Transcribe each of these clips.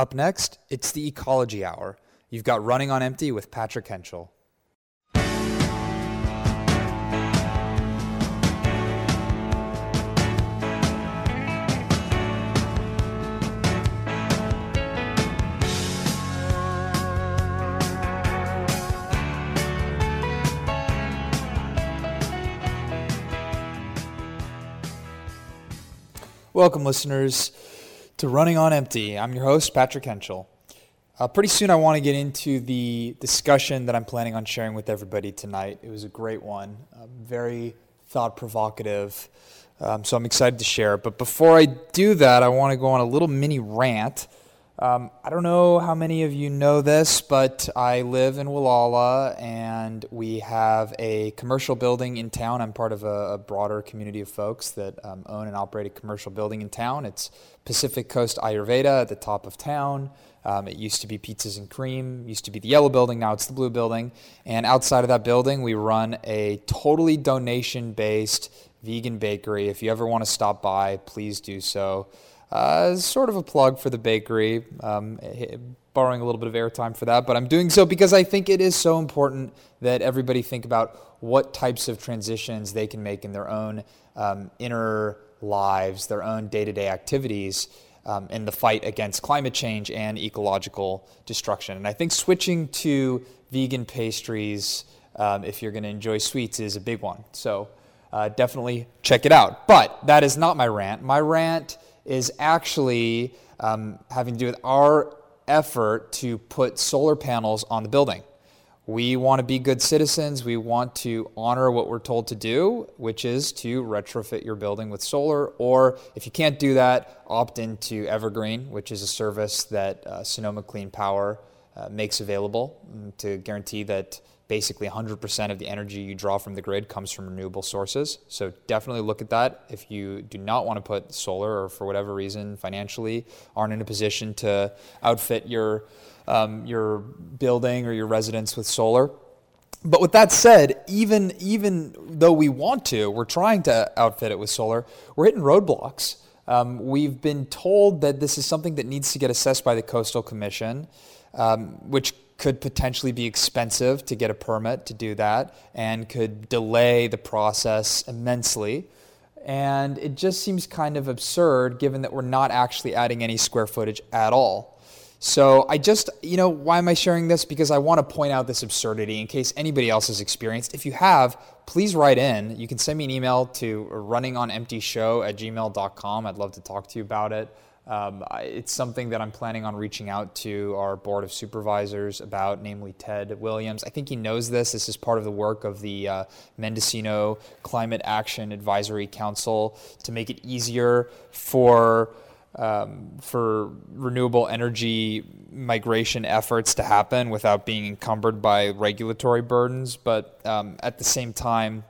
Up next, it's the Ecology Hour. You've got Running on Empty with Patrick Henschel. Welcome, listeners, to Running on Empty. I'm your host, Patrick Henschel. Uh, pretty soon, I want to get into the discussion that I'm planning on sharing with everybody tonight. It was a great one, uh, very thought provocative. Um, so I'm excited to share. It. But before I do that, I want to go on a little mini rant um, I don't know how many of you know this, but I live in Gualala and we have a commercial building in town. I'm part of a, a broader community of folks that um, own and operate a commercial building in town. It's Pacific Coast Ayurveda at the top of town. Um, it used to be Pizzas and Cream, used to be the yellow building, now it's the blue building. And outside of that building, we run a totally donation based vegan bakery. If you ever want to stop by, please do so. Uh, sort of a plug for the bakery, um, borrowing a little bit of airtime for that, but I'm doing so because I think it is so important that everybody think about what types of transitions they can make in their own um, inner lives, their own day to day activities. Um, in the fight against climate change and ecological destruction. And I think switching to vegan pastries, um, if you're going to enjoy sweets, is a big one. So uh, definitely check it out. But that is not my rant. My rant is actually um, having to do with our effort to put solar panels on the building. We want to be good citizens. We want to honor what we're told to do, which is to retrofit your building with solar. Or if you can't do that, opt into Evergreen, which is a service that uh, Sonoma Clean Power uh, makes available mm, to guarantee that basically 100% of the energy you draw from the grid comes from renewable sources. So definitely look at that. If you do not want to put solar or for whatever reason financially aren't in a position to outfit your, um, your building or your residence with solar. But with that said, even, even though we want to, we're trying to outfit it with solar, we're hitting roadblocks. Um, we've been told that this is something that needs to get assessed by the Coastal Commission, um, which could potentially be expensive to get a permit to do that and could delay the process immensely. And it just seems kind of absurd given that we're not actually adding any square footage at all. So I just, you know, why am I sharing this? Because I want to point out this absurdity in case anybody else has experienced. If you have, please write in. You can send me an email to runningonemptyshow at gmail.com. I'd love to talk to you about it. Um, it's something that I'm planning on reaching out to our board of supervisors about, namely Ted Williams. I think he knows this. This is part of the work of the uh, Mendocino Climate Action Advisory Council to make it easier for um, for renewable energy migration efforts to happen without being encumbered by regulatory burdens. But um, at the same time,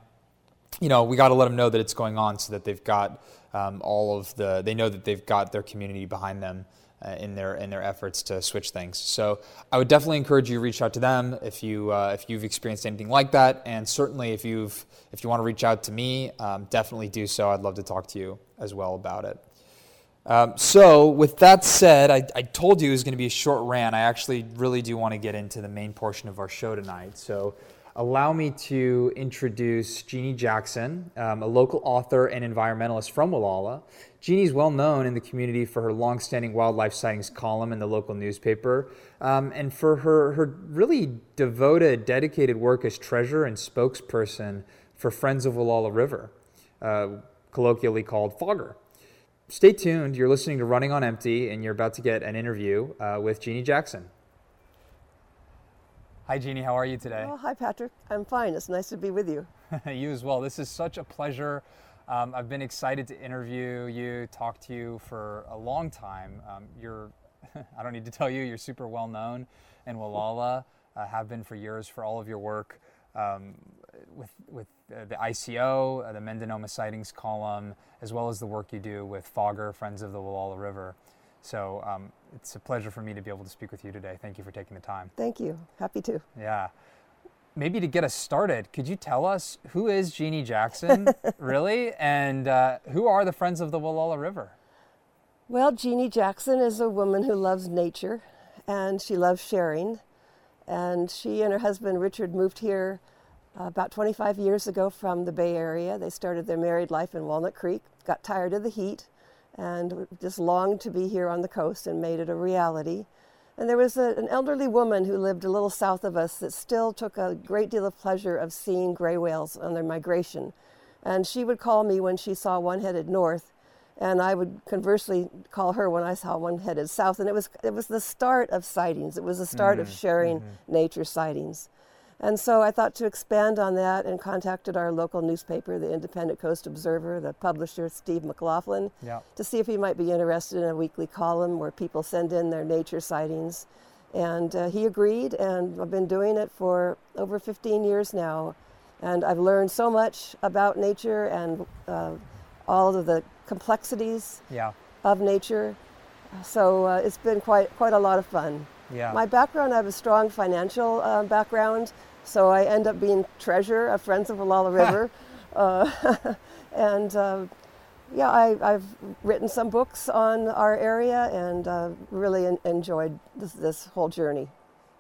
you know, we got to let them know that it's going on so that they've got um, all of the, they know that they've got their community behind them uh, in their in their efforts to switch things. So I would definitely encourage you to reach out to them if you uh, if you've experienced anything like that, and certainly if you've if you want to reach out to me, um, definitely do so. I'd love to talk to you as well about it. Um, so with that said, I, I told you it was going to be a short rant. I actually really do want to get into the main portion of our show tonight. So allow me to introduce Jeannie Jackson, um, a local author and environmentalist from Gualala. Is well known in the community for her longstanding wildlife sightings column in the local newspaper um, and for her, her really devoted, dedicated work as treasurer and spokesperson for Friends of Gualala River, uh, colloquially called Fogger. Stay tuned. You're listening to Running on Empty, and you're about to get an interview uh, with Jeannie Jackson. Hi, Jeannie. How are you today? Oh, hi, Patrick. I'm fine. It's nice to be with you. you as well. This is such a pleasure. Um, I've been excited to interview you, talk to you for a long time. Um, you're, I don't need to tell you, you're super well known in Gualala, uh, have been for years for all of your work um, with, with uh, the ICO, uh, the Mendonoma Sightings column, as well as the work you do with Fogger, Friends of the Gualala River. So um, it's a pleasure for me to be able to speak with you today. Thank you for taking the time. Thank you. Happy to. Yeah. Maybe to get us started, could you tell us who is Jeannie Jackson, really, and uh, who are the Friends of the Gualala River? Well, Jeannie Jackson is a woman who loves nature and she loves sharing. And she and her husband Richard moved here uh, about 25 years ago from the Bay Area. They started their married life in Walnut Creek, got tired of the heat, and just longed to be here on the coast and made it a reality. And there was a, an elderly woman who lived a little south of us that still took a great deal of pleasure of seeing gray whales on their migration. And she would call me when she saw one headed north and I would conversely call her when I saw one headed south. And it was it was the start of sightings. It was the start mm-hmm. of sharing mm-hmm. nature sightings. And so I thought to expand on that and contacted our local newspaper, the Independent Coast Observer, the publisher Steve McLaughlin, yeah. to see if he might be interested in a weekly column where people send in their nature sightings. And uh, he agreed, and I've been doing it for over 15 years now. And I've learned so much about nature and uh, all of the complexities yeah. of nature. So uh, it's been quite quite a lot of fun. Yeah. My background, I have a strong financial uh, background, so I end up being treasurer of Friends of Gualala River, uh, and uh, yeah, I, have written some books on our area and uh, really en- enjoyed this, this whole journey.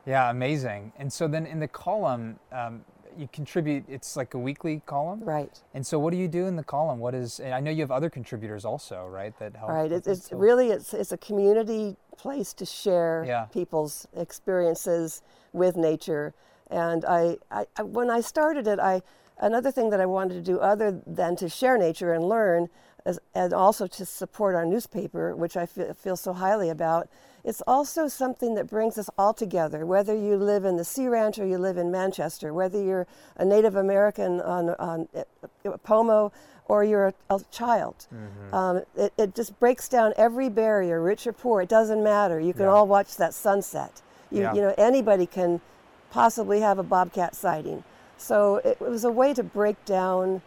Yeah, amazing. And so then in the column, um, you contribute. It's like a weekly column, right? And so, what do you do in the column? What is? I know you have other contributors also, right? That help. Right. It, it's so. really it's it's a community place to share yeah. people's experiences with nature. And I, I, when I started it, I another thing that I wanted to do other than to share nature and learn, as, and also to support our newspaper, which I feel, feel so highly about, it's also something that brings us all together, whether you live in the Sea Ranch or you live in Manchester, whether you're a Native American on, on uh, Pomo or you're a, a child. Mm-hmm. Um, it, it, just breaks down every barrier, rich or poor. It doesn't matter. You can yeah. all watch that sunset. You, yeah. you know, anybody can possibly have a bobcat sighting. So it, was a way to break down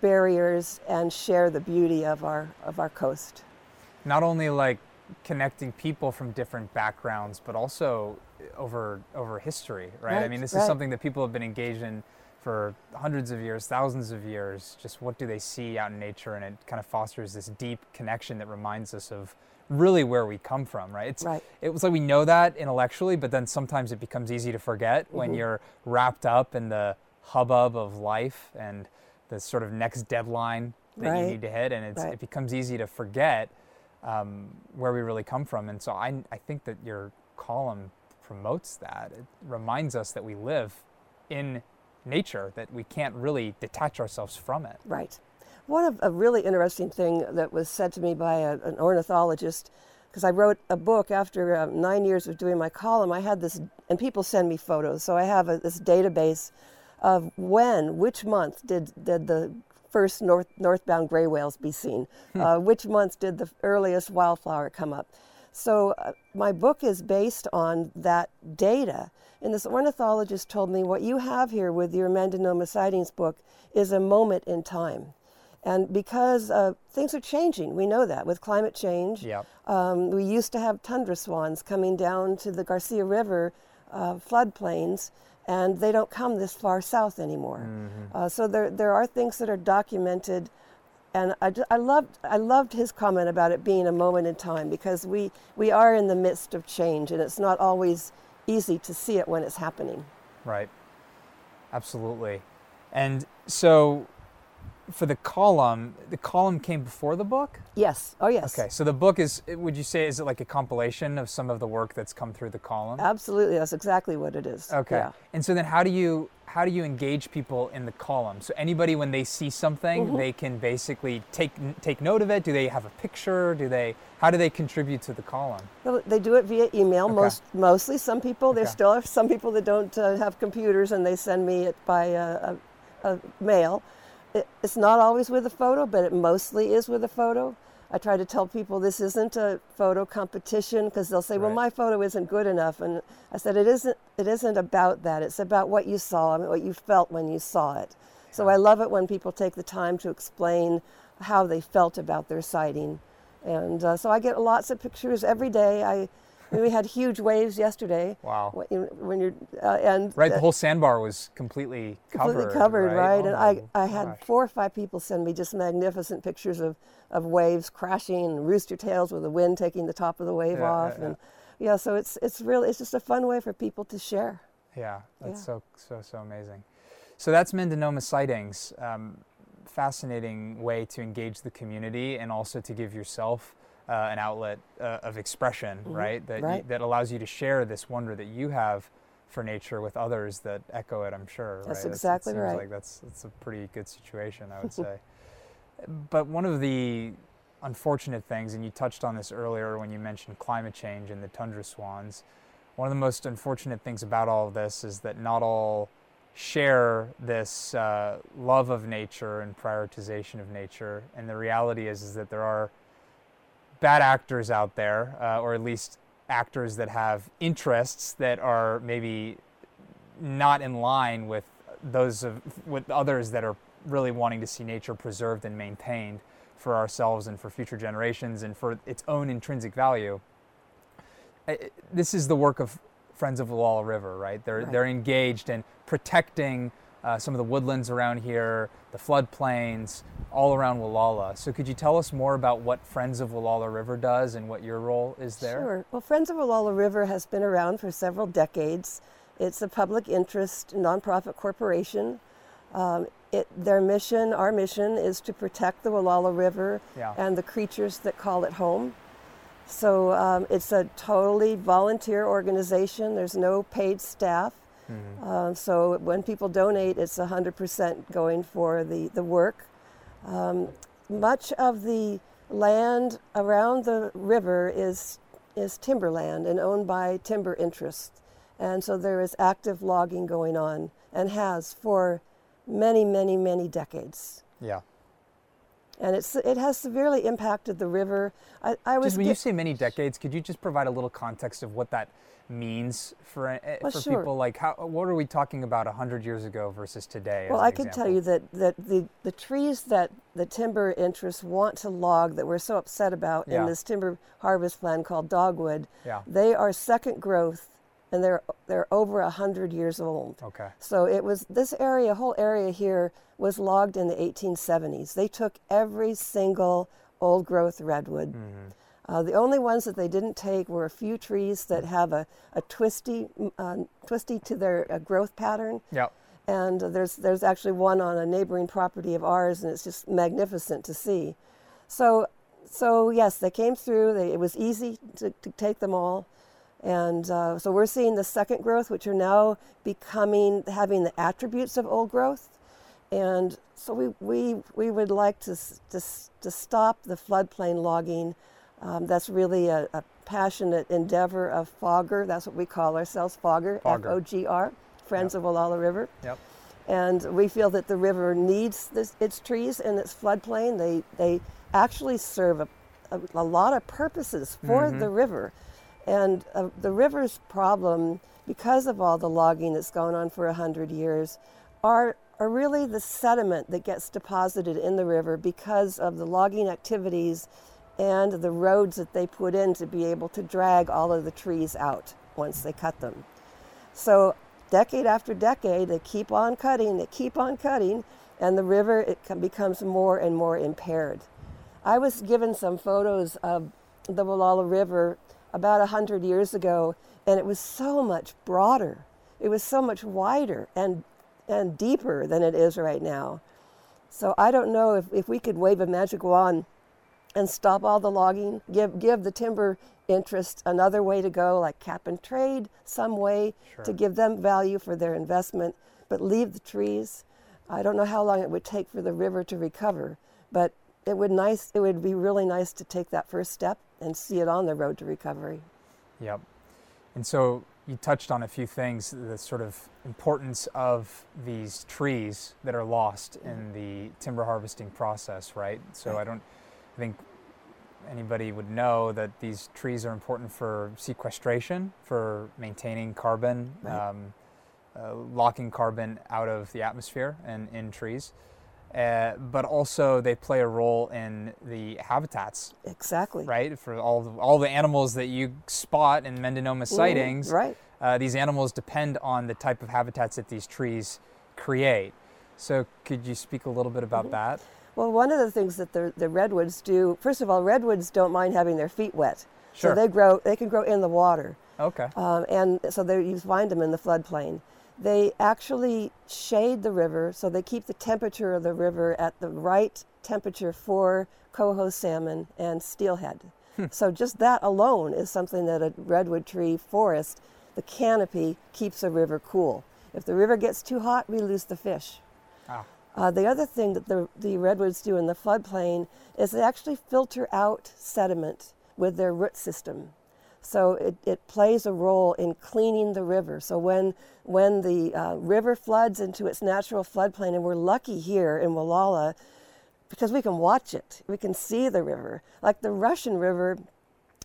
barriers and share the beauty of our of our coast. Not only like connecting people from different backgrounds, but also eh, over over history, right? right I mean, this right. is something that people have been engaged in for hundreds of years, thousands of years. Just what do they see out in nature, and it kind of fosters this deep connection that reminds us of really where we come from, right? It's right. it was like we know that intellectually, but then sometimes it becomes easy to forget mm-hmm. when you're wrapped up in the hubbub of life and the sort of next deadline that right. you need to hit, and it becomes easy to forget um, where we really come from. And so I, I think that your column promotes that. It reminds us that we live in nature, that we can't really detach ourselves from it. Right. One of a really interesting thing that was said to me by a, an ornithologist, because I wrote a book after uh, nine years of doing my column. I had this, and people send me photos, so I have a, this database of when, which month did, did the first north, northbound gray whales be seen? Hmm. Uh, which month did the earliest wildflower come up? So uh, my book is based on that data. And this ornithologist told me what you have here with your Mendonoma sightings book is a moment in time. And because uh, things are changing, we know that with climate change. Yep. Um, we used to have tundra swans coming down to the Garcia River uh, floodplains and they don't come this far south anymore. Mm-hmm. Uh, so there, there are things that are documented, and I, I, loved, I loved his comment about it being a moment in time because we, we are in the midst of change, and it's not always easy to see it when it's happening. Right, absolutely. And so for the column, the column came before the book? Yes. Oh, yes. Okay. So the book is, would you say, is it like a compilation of some of the work that's come through the column? Absolutely. That's exactly what it is. Okay. Yeah. And so then how do you, how do you engage people in the column? So anybody, when they see something, mm-hmm. they can basically take, take note of it? Do they have a picture? Do they, how do they contribute to the column? Well, they do it via email, okay. most, mostly. Some people, okay. there still are some people that don't uh, have computers and they send me it by uh, a, a mail it, it's not always with a photo, but it mostly is with a photo. I try to tell people this isn't a photo competition because they'll say, "Well, my photo isn't good enough," and I said, "It isn't. It isn't about that. It's about what you saw and what you felt when you saw it." So I love it when people take the time to explain how they felt about their sighting, and uh, so I get lots of pictures every day. I we had huge waves yesterday. Wow. When, when you're uh, and right, the whole sandbar was completely covered. completely covered, right? right? Oh and I, I had four or five people send me just magnificent pictures of, of waves crashing and rooster tails with the wind taking the top of the wave Yeah, yeah, off, yeah. and yeah, so it's it's really it's just a fun way for people to share. Yeah, that's Yeah. so so so amazing. So that's Mendonoma sightings. Um, fascinating way to engage the community and also to give yourself uh, an outlet uh, of expression, right? That You, Right. that allows you to share this wonder that you have for nature with others that echo it. I'm sure. That's right? exactly seems right. Like that's that's a pretty good situation, I would say. but one of the unfortunate things, and you touched on this earlier when you mentioned climate change and the tundra swans. One of the most unfortunate things about all of this is that not all share this uh, love of nature and prioritization of nature. And the reality is, is that there are bad actors out there, uh, or at least actors that have interests that are maybe not in line with those of with others that are really wanting to see nature preserved and maintained for ourselves and for future generations and for its own intrinsic value. I- This is the work of Friends of the Gualala River, right? They're Right. they're engaged in protecting uh, some of the woodlands around here, the floodplains, all around Gualala. So could you tell us more about what Friends of Gualala River does and what your role is there? Sure. Well, Friends of Gualala River has been around for several decades. It's a public interest nonprofit corporation. Um, it, their mission, our mission, is to protect the Gualala River Yeah. and the creatures that call it home. So um, it's a totally volunteer organization. There's no paid staff. Mhm. Um, so when people donate, it's 100% going for the, the work. Um, much of the land around the river is, is timberland and owned by timber interests. And so there is active logging going on and has for many, many, many decades. Yeah. And it's, it has severely impacted the river. I, I was Just when gi- you say many decades, could you just provide a little context of what that means for uh, Well, for sure. people? Like, how what are we talking about hundred years ago versus today? Well, I can tell you that, that the, the trees that the timber interests want to log that we're so upset about Yeah. in this timber harvest plan called dogwood, Yeah. they are second growth and they're, they're over 100 years old. Okay. So it was this area, whole area here, was logged in the 1870s. They took every single old growth redwood. Mm-hmm. Uh, the only ones that they didn't take were a few trees that have a, a twisty, uh, twisty to their uh, growth pattern Yeah. and there's there's actually one on a neighboring property of ours, and it's just magnificent to see. So, so yes, they came through. They, it was easy to, to take them all, and uh, so we're seeing the second growth, which are now becoming having the attributes of old growth, and so we we, we would like to, to to stop the floodplain logging. Um, that's really a, a passionate endeavor of Fogger. That's what we call ourselves, Fogger. F O G R, Friends of Gualala River. Yep. And we feel that the river needs this, its trees and its floodplain. They, they actually serve a, a, a lot of purposes for the river. And uh, the river's problem, because of all the logging that's gone on for 100 years, are, are really the sediment that gets deposited in the river because of the logging activities and the roads that they put in to be able to drag all of the trees out once they cut them. So decade after decade, they keep on cutting, they keep on cutting, and the river it becomes more and more impaired. I was given some photos of the Gualala River about a hundred years ago, and it was so much broader. It was so much wider and and deeper than it is right now. So I don't know if, if we could wave a magic wand and stop all the logging, give give the timber interest another way to go, like cap and trade, some way to give them value for their investment, but leave the trees. I don't know how long it would take for the river to recover, but it would nice it would be really nice to take that first step and see it on the road to recovery. Yep. And so you touched on a few things, the sort of importance of these trees that are lost in mm-hmm. the timber harvesting process, right? So I don't I think anybody would know that these trees are important for sequestration, for maintaining carbon, Right. um, uh, locking carbon out of the atmosphere and in trees. uh, but also they play a role in the habitats, Exactly. right? For all the, all the animals that you spot in Mendonoma sightings, right. uh, these animals depend on the type of habitats that these trees create. So, could you speak a little bit about that? Well, one of the things that the, the redwoods do, first of all, redwoods don't mind having their feet wet. Sure. So they grow, they can grow in the water. Okay. Um, and so they, you find them in the floodplain. They actually shade the river, so they keep the temperature of the river at the right temperature for coho salmon and steelhead. so just that alone is something that a redwood tree forest, the canopy keeps a river cool. If the river gets too hot, we lose the fish. Ah. Uh, the other thing that the, the redwoods do in the floodplain is they actually filter out sediment with their root system. So it, it plays a role in cleaning the river. So when, when the uh, river floods into its natural floodplain, and we're lucky here in Gualala because we can watch it, we can see the river. Like the Russian River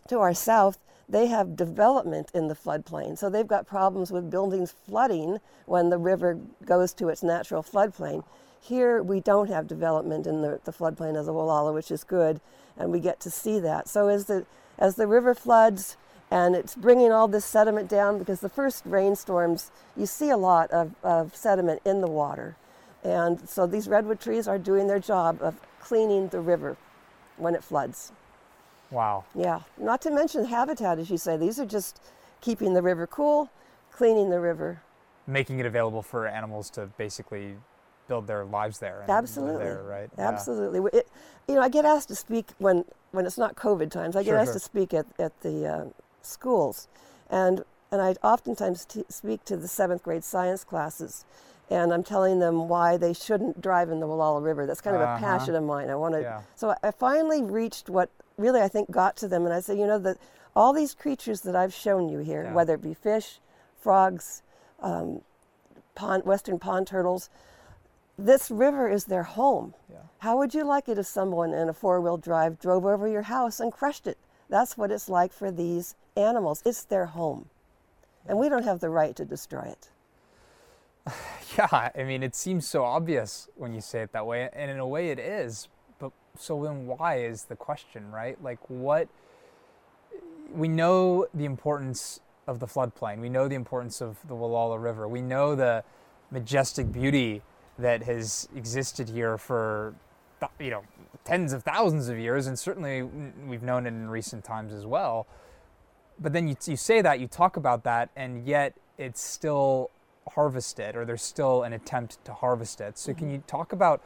to our south, they have development in the floodplain. So they've got problems with buildings flooding when the river goes to its natural floodplain. Here, we don't have development in the, the floodplain of the Gualala, which is good, and we get to see that. So as the, as the river floods, and it's bringing all this sediment down because the first rainstorms, you see a lot of, of sediment in the water. And so these redwood trees are doing their job of cleaning the river when it floods. Wow. Yeah, not to mention habitat, as you say. These are just keeping the river cool, cleaning the river. Making it available for animals to basically build their lives there. Absolutely. There, right? Yeah. Absolutely. It, you know, I get asked to speak when, when it's not COVID times. I get Sure, asked sure. to speak at, at the uh, schools, and and I oftentimes t- speak to the seventh grade science classes, and I'm telling them why they shouldn't drive in the Gualala River. That's kind of Uh-huh. a passion of mine. I want to. Yeah. So I finally reached what really I think got to them, and I said, you know, that all these creatures that I've shown you here, Yeah. whether it be fish, frogs, um, pond, western pond turtles, this river is their home. Yeah. How would you like it if someone in a four wheel drive drove over your house and crushed it? That's what it's like for these animals. It's their home. And we don't have the right to destroy it. Yeah, I mean, it seems so obvious when you say it that way, and in a way it is. But so then, why is the question, right? Like, what? We know the importance of the floodplain. We know the importance of the Gualala River. We know the majestic beauty that has existed here for, th- you know, tens of thousands of years, and certainly we've known it in recent times as well. But then you, you say that, you talk about that, and yet it's still harvested, or there's still an attempt to harvest it. So, can mm-hmm. you talk about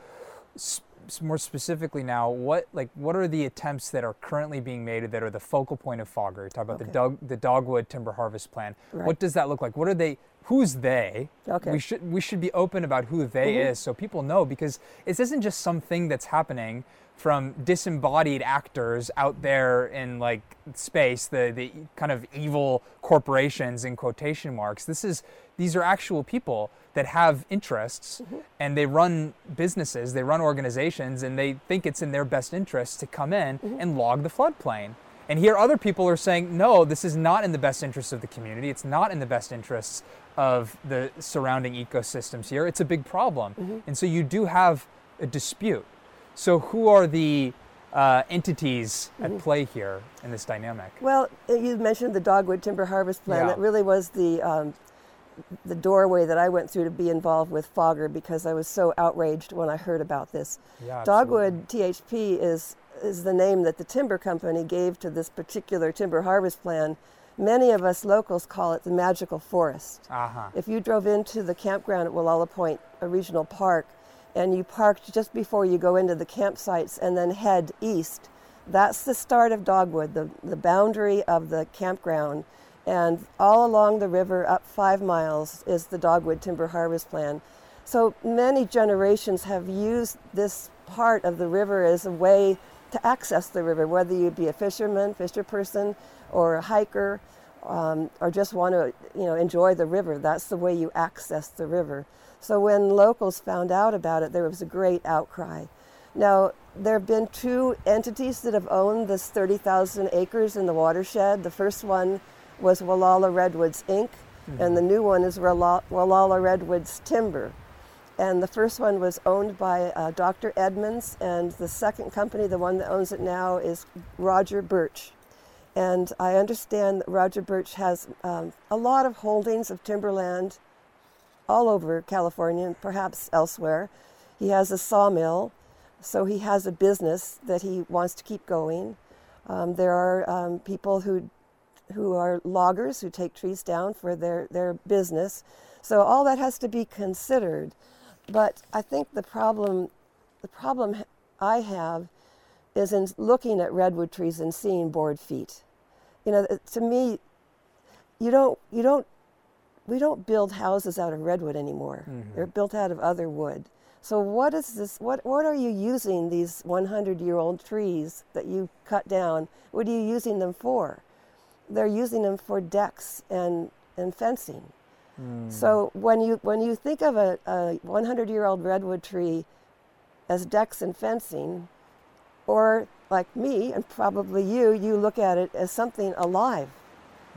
s- s- more specifically now what like what are the attempts that are currently being made that are the focal point of Fogger? You talk about the dog the dogwood timber harvest plan. Right. What does that look like? What are they? Who's they? Okay. We should we should be open about who they Mhm. is so people know because this isn't just something that's happening from disembodied actors out there in like space, the the kind of evil corporations in quotation marks. This is these are actual people that have interests and they run businesses, they run organizations, and they think it's in their best interest to come in and log the floodplain. And here, other people are saying, no, this is not in the best interest of the community. It's not in the best interests of the surrounding ecosystems here. It's a big problem. And so you do have a dispute. So, who are the uh, entities at play here in this dynamic? Well, uh, you mentioned the dogwood timber harvest plan. Yeah. That really was the um, the doorway that I went through to be involved with Fogger because I was so outraged when I heard about this. Yeah, Dogwood THP is is the name that the timber company gave to this particular timber harvest plan. Many of us locals call it the magical forest. Uh huh. If you drove into the campground at Gualala Point, a regional park, and you parked just before you go into the campsites and then head east, that's the start of Dogwood, the, the boundary of the campground. And all along the river, up five miles, is the Dogwood Timber Harvest Plan. So many generations have used this part of the river as a way to access the river, whether you be a fisherman, fisher person, or a hiker, um, or just want to you know enjoy the river. That's the way you access the river. So when locals found out about it, there was a great outcry. Now there have been two entities that have owned this 30,000 acres in the watershed. The first one was Gualala Redwoods Inc., and the new one is Walla- Gualala Redwoods Timber. And the first one was owned by uh, Dr. Edmonds, and the second company, the one that owns it now, is Roger Burch. And I understand that Roger Burch has um, a lot of holdings of timberland all over California and perhaps elsewhere. He has a sawmill, so he has a business that he wants to keep going. Um, there are um, people who who are loggers who take trees down for their, their business. So all that has to be considered. But I think the problem the problem I have is in looking at redwood trees and seeing board feet. You know, to me, you don't you don't we don't build houses out of redwood anymore. Mm-hmm. They're built out of other wood. So what is this? What what are you using these 100-year-old trees that you cut down? What are you using them for? They're using them for decks and and fencing. Mm. So when you when you think of a, a 100-year-old redwood tree as decks and fencing, or like me and probably you, you look at it as something alive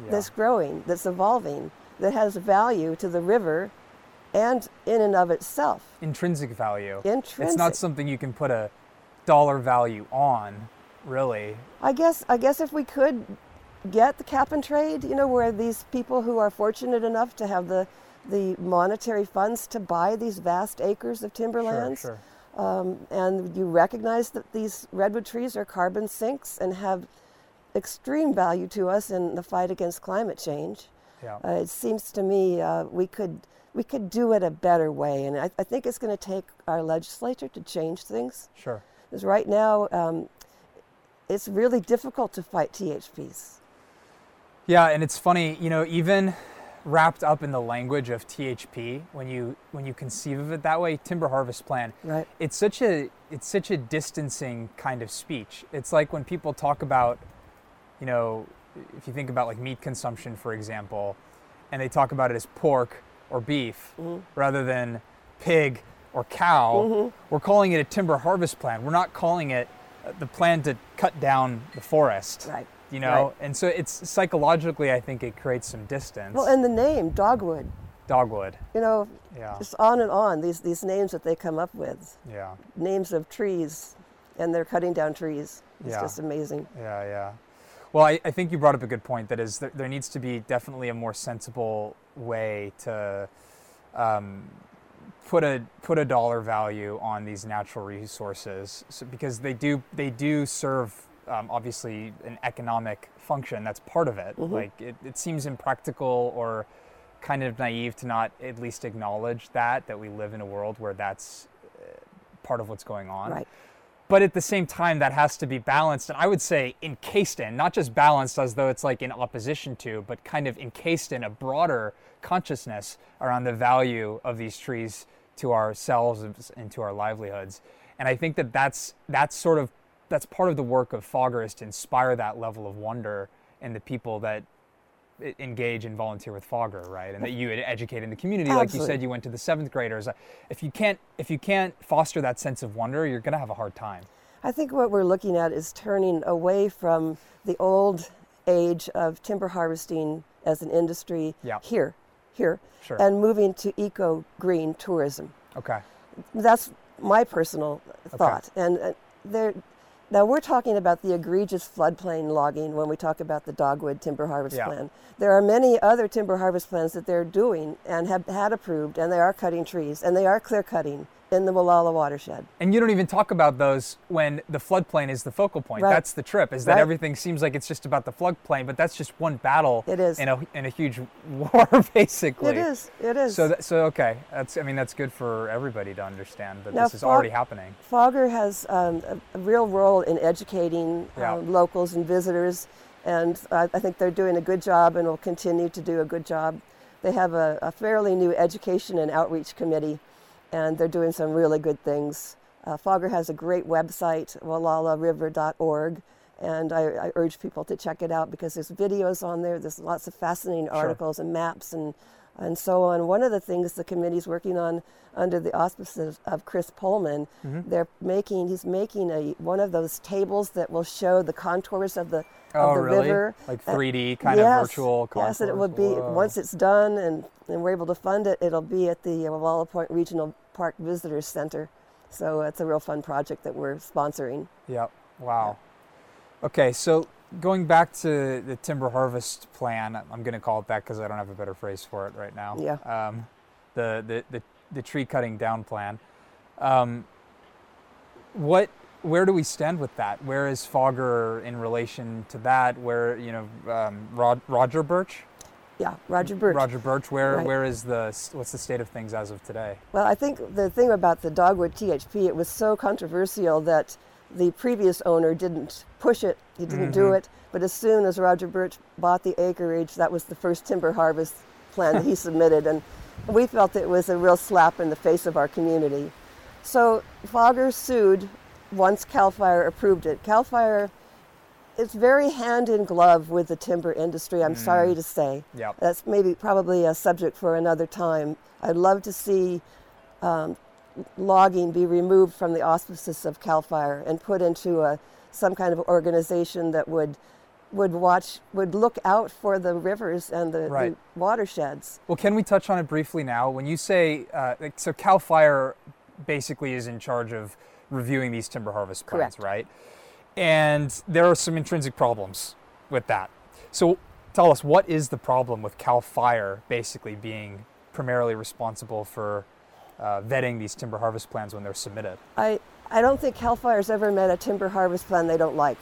yeah. that's growing, that's evolving, that has value to the river and in and of itself. Intrinsic value. Intrinsic. It's not something you can put a dollar value on, really. I guess I guess if we could get the cap and trade, you know, where these people who are fortunate enough to have the the monetary funds to buy these vast acres of timberlands. Sure, sure. Um, and you recognize that these redwood trees are carbon sinks and have extreme value to us in the fight against climate change. Yeah. Uh, it seems to me uh, we could we could do it a better way, and I, I think it's going to take our legislature to change things. Sure. Because right now, um, it's really difficult to fight THPs. Yeah, and it's funny, you know, even wrapped up in the language of THP, when you when you conceive of it that way, timber harvest plan. Right. It's such a it's such a distancing kind of speech. It's like when people talk about, you know, if you think about like meat consumption, for example, and they talk about it as pork or beef mm-hmm. rather than pig or cow, mm-hmm. we're calling it a timber harvest plan. We're not calling it uh, the plan to cut down the forest. Right. You know, right. and so it's psychologically, I think it creates some distance. Well, and the name dogwood. Dogwood. You know, yeah. just on and on these these names that they come up with. Yeah. Names of trees, and they're cutting down trees. It's yeah. just amazing. Yeah, yeah. Well, I, I, think you brought up a good point. That is, there, there needs to be definitely a more sensible way to um, put a put a dollar value on these natural resources, so, because they do they do serve um, obviously an economic function. That's part of it. Mm-hmm. Like it, it seems impractical or kind of naive to not at least acknowledge that that we live in a world where that's uh, part of what's going on. Right but at the same time that has to be balanced and i would say encased in not just balanced as though it's like in opposition to but kind of encased in a broader consciousness around the value of these trees to ourselves and to our livelihoods and i think that that's that's sort of that's part of the work of fogger is to inspire that level of wonder in the people that engage and volunteer with Fogger, right? And that you educate in the community, Absolutely. like you said, you went to the seventh graders. If you can't, if you can't foster that sense of wonder, you're going to have a hard time. I think what we're looking at is turning away from the old age of timber harvesting as an industry yeah. here, here, sure. and moving to eco green tourism. Okay. That's my personal thought, okay. and uh, there now we're talking about the egregious floodplain logging when we talk about the dogwood timber harvest yeah. plan. There are many other timber harvest plans that they're doing and have had approved, and they are cutting trees and they are clear cutting in the Gualala watershed. And you don't even talk about those when the floodplain is the focal point. Right. That's the trip, is that right. everything seems like it's just about the floodplain, but that's just one battle. It is. In a, in a huge war, basically. It is. It is. So, that, so okay. That's, I mean, that's good for everybody to understand that now, this is Fog- already happening. Fogger has um, a, a, real role in educating yeah. um, locals and visitors, and I, I think they're doing a good job and will continue to do a good job. They have a, a fairly new education and outreach committee and they're doing some really good things. Uh, Fogger has a great website, gualalariver.org, and I, I, urge people to check it out because there's videos on there. There's lots of fascinating articles sure. and maps and and so on. One of the things the committee's working on under the auspices of Chris Pullman, mm-hmm. they're making he's making a one of those tables that will show the contours of the oh, of the really? river. Like 3D kind yes, of virtual contours. Yes, and it will be Whoa. once it's done and, and we're able to fund it, it'll be at the Gualala Point Regional Park Visitor Center. So it's a real fun project that we're sponsoring. Yep. Wow. Okay, so going back to the timber harvest plan, I'm going to call it that because I don't have a better phrase for it right now. Yeah. Um, the, the, the, the tree cutting down plan. Um, what, where do we stand with that? Where is Fogger in relation to that? Where, you know, um, Rod, Roger Burch? Yeah, Roger Burch. Roger Burch. Where, Right. where is the, what's the state of things as of today? Well, I think the thing about the dogwood THP, it was so controversial that the previous owner didn't push it, he didn't do it. But as soon as Roger Burch bought the acreage, that was the first timber harvest plan that he submitted. And we felt it was a real slap in the face of our community. So Fogger sued once CAL FIRE approved it. CAL FIRE is very hand in glove with the timber industry, I'm sorry to say. Yep. That's maybe probably a subject for another time. I'd love to see um, logging be removed from the auspices of CAL FIRE and put into a, some kind of organization that would would watch would look out for the rivers and the, Right. the watersheds. Well, can we touch on it briefly now? When you say, uh, so Cal Fire basically is in charge of reviewing these timber harvest plans, Correct. right? And there are some intrinsic problems with that. So tell us, what is the problem with Cal Fire basically being primarily responsible for uh, vetting these timber harvest plans when they're submitted? I, I don't think CAL FIRE's ever met a timber harvest plan they don't like.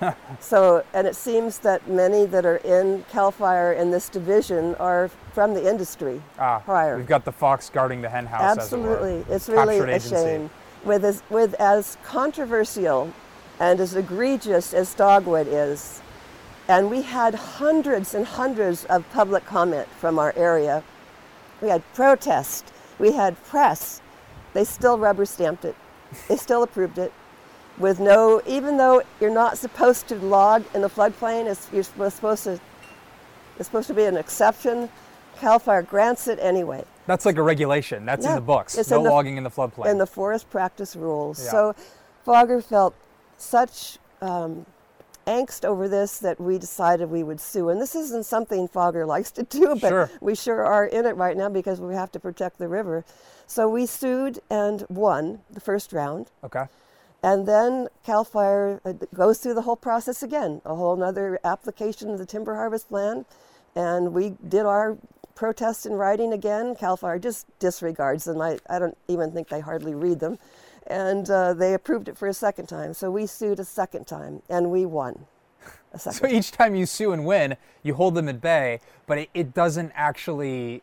so, and it seems that many that are in CAL FIRE in this division are from the industry Ah, prior. we've got the fox guarding the hen house. as it. Absolutely, it's really Captured a agency. shame. With as, with as controversial and as egregious as dogwood is, and we had hundreds and hundreds of public comment from our area. We had protest, we had press. They still rubber stamped it. They still approved it with no, even though you're not supposed to log in the floodplain, it's, you're supposed to, it's supposed to be an exception. CAL FIRE grants it anyway. That's like a regulation. That's in the books. it's no in the- logging in the floodplain. in the forest practice rules. Yeah. So Fogger felt such um, angst over this that we decided we would sue. And this isn't something Fogger likes to do, but Sure. we sure are in it right now because we have to protect the river. So we sued and won the first round. okay. And then CAL FIRE uh, goes through the whole process again, a whole other application of the timber harvest plan. And we did our protest in writing again. CAL FIRE just disregards them. I, I don't even think they hardly read them. And uh, they approved it for a second time. So we sued a second time and we won a second So each time you sue and win, you hold them at bay, but it, it doesn't actually.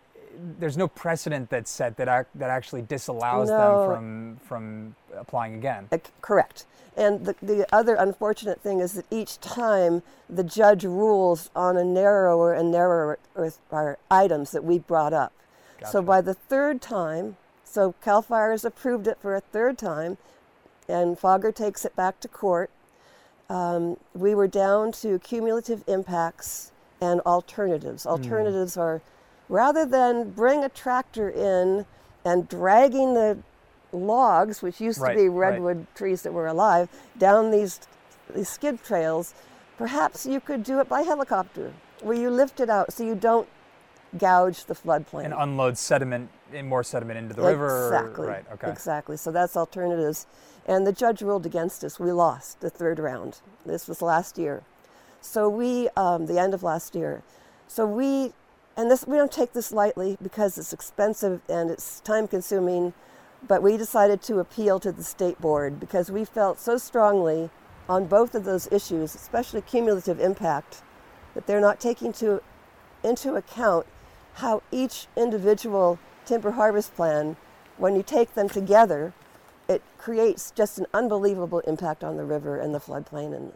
There's no precedent that's set that ac- that actually disallows No. them from from applying again. Uh, correct. And the, the other unfortunate thing is that each time the judge rules on a narrower and narrower items that we brought up. So by the third time, so CAL FIRE has approved it for a third time, and Fogger takes it back to court. Um, we were down to cumulative impacts and alternatives. Hmm. Alternatives are rather than bring a tractor in and dragging the logs, which used Right, to be right. redwood trees that were alive, down these, these skid trails, perhaps you could do it by helicopter, where you lift it out so you don't gouge the floodplain. And unload sediment, in more sediment into the river. Exactly. Right. Okay. Exactly. So that's alternatives. And the judge ruled against us. We lost the third round. This was last year. So we, um, the end of last year. So we, and this we don't take this lightly because it's expensive and it's time consuming, but we decided to appeal to the state board because we felt so strongly on both of those issues, especially cumulative impact, that they're not taking to, into account how each individual timber harvest plan, when you take them together, it creates just an unbelievable impact on the river and the floodplain. And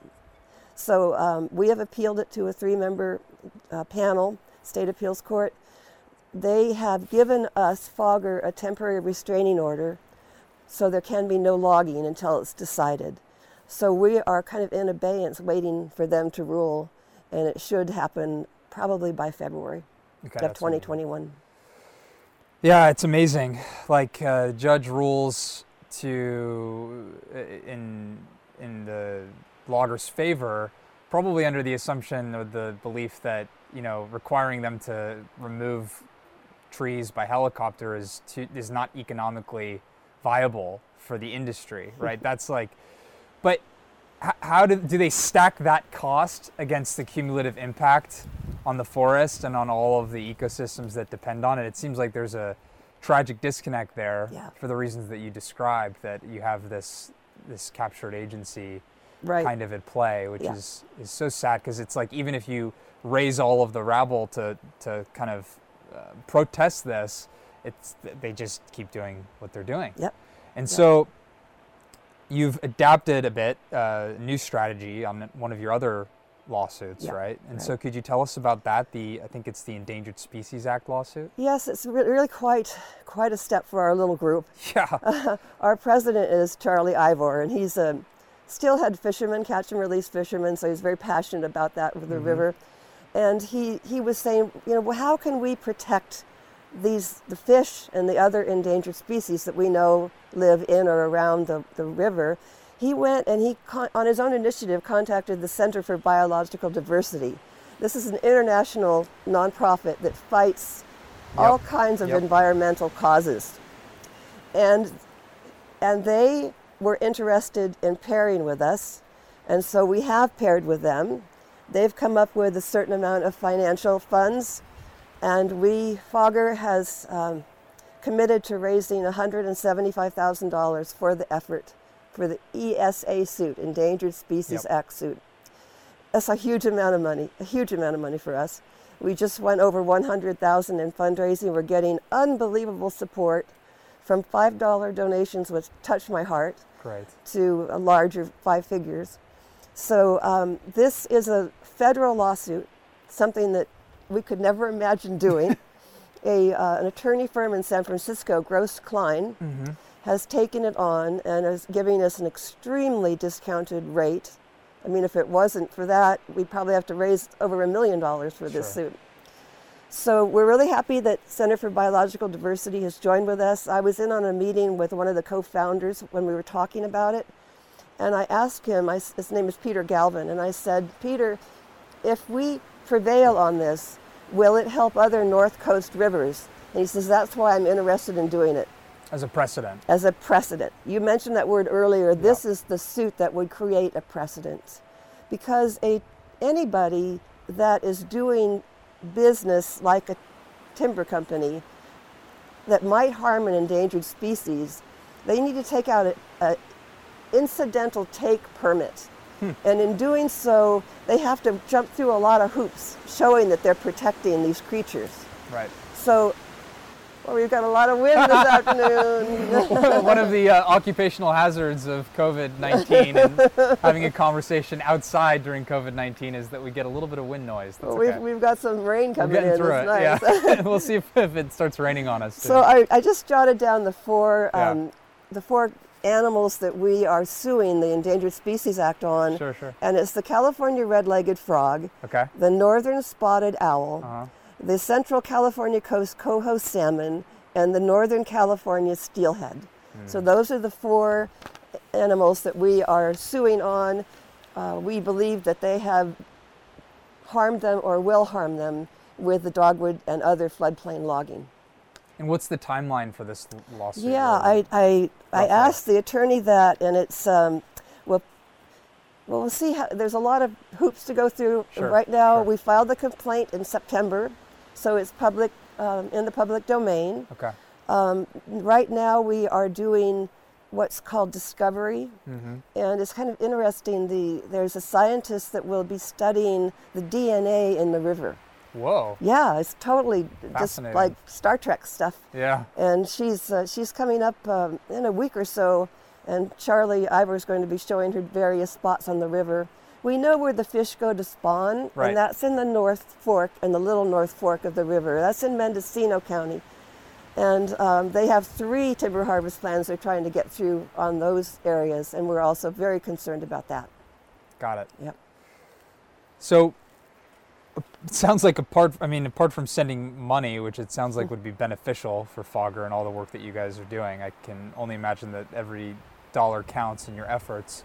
so um, we have appealed it to a three-member uh, panel, state appeals court. They have given us Fogger a temporary restraining order, so there can be no logging until it's decided. So we are kind of in abeyance, waiting for them to rule, and it should happen probably by February Okay, of that's amazing. 2021. Yeah, it's amazing. Like uh, judge rules to uh, in in the logger's favor, probably under the assumption or the belief that you know requiring them to remove trees by helicopter is to, is not economically viable for the industry, right? That's like, but how do, do they stack that cost against the cumulative impact on the forest and on all of the ecosystems that depend on it? It seems like there's a tragic disconnect there Yeah. for the reasons that you described that you have this this captured agency Right. kind of at play, which Yeah. is is so sad because it's like even if you raise all of the rabble to to kind of uh, protest this, it's they just keep doing what they're doing. Yep. And Yep. so you've adapted a bit uh, new strategy on one of your other lawsuits, Yeah, right? And right. so could you tell us about that? The I think it's the Endangered Species Act lawsuit. Yes, it's re- really quite quite a step for our little group. Yeah. Our president is Charlie Ivor, and he's a steelhead fisherman, catch and release fisherman, so he's very passionate about that with the Mhm. river. And he, he was saying, you know, well, how can we protect these the fish and the other endangered species that we know live in or around the, the river? He went and he, on his own initiative, contacted the Center for Biological Diversity. This is an international nonprofit that fights all kinds of Yep. environmental causes. And and they were interested in pairing with us, and so we have paired with them. They've come up with a certain amount of financial funds, and we Fogger has um, committed to raising $175,000 for the effort for the ESA suit, Endangered Species Yep. Act suit. That's a huge amount of money, a huge amount of money for us. We just went over 100,000 in fundraising. We're getting unbelievable support from $5 donations, which touched my heart, Great. to a larger five figures. So um, this is a federal lawsuit, something that we could never imagine doing. a, uh, an attorney firm in San Francisco, Gross Klein, Mm-hmm. Has taken it on and is giving us an extremely discounted rate. I mean, if it wasn't for that, we'd probably have to raise over a million dollars for this Sure. suit. So we're really happy that Center for Biological Diversity has joined with us. I was in on a meeting with one of the co-founders when we were talking about it, and I asked him. I his name is Peter Galvin, and I said, Peter, if we prevail on this, will it help other North Coast rivers? And he says, that's why I'm interested in doing it As a precedent. as a precedent. You mentioned that word earlier. This is the suit that would create a precedent. Because a anybody that is doing business like a timber company that might harm an endangered species, they need to take out a, a incidental take permit. Hmm. And in doing so, they have to jump through a lot of hoops showing that they're protecting these creatures. Right. So, well, we've got a lot of wind this afternoon. One of the uh, occupational hazards of COVID 19 and having a conversation outside during COVID 19 is that we get a little bit of wind noise. Well, we've, we've got some rain coming in. through it. Nice. Yeah. we'll see if, if it starts raining on us. so. I, I just jotted down the four Yeah. um, the four animals that we are suing the Endangered Species Act on, Sure, sure. and it's the California red-legged frog, Okay. the northern spotted owl, Uh-huh. The Central California coast coho salmon, and the Northern California steelhead. Hmm. So those are the four animals that we are suing on. Uh, we believe that they have harmed them or will harm them with the dogwood and other floodplain logging. And what's the timeline for this lawsuit? Yeah, I, I, I asked the attorney that, and it's, um, well, well, we'll see how, there's a lot of hoops to go through. Sure, right now, sure. we filed the complaint in September, so it's public, um, in the public domain. Okay. Um, right now, we are doing what's called discovery, Mm-hmm. and it's kind of interesting. The there's a scientist that will be studying the DNA in the river. Whoa. Yeah, it's totally just like Star Trek stuff. Yeah. And she's uh, she's coming up um, in a week or so, and Charlie Ivor is going to be showing her various spots on the river. We know where the fish go to spawn, Right. and that's in the North Fork and the Little North Fork of the river. That's in Mendocino County. And um, they have three timber harvest plans they're trying to get through on those areas, and we're also very concerned about that. Got it. Yep. So it sounds like apart I mean apart from sending money, which it sounds like would be beneficial for Fogger and all the work that you guys are doing, I can only imagine that every dollar counts in your efforts.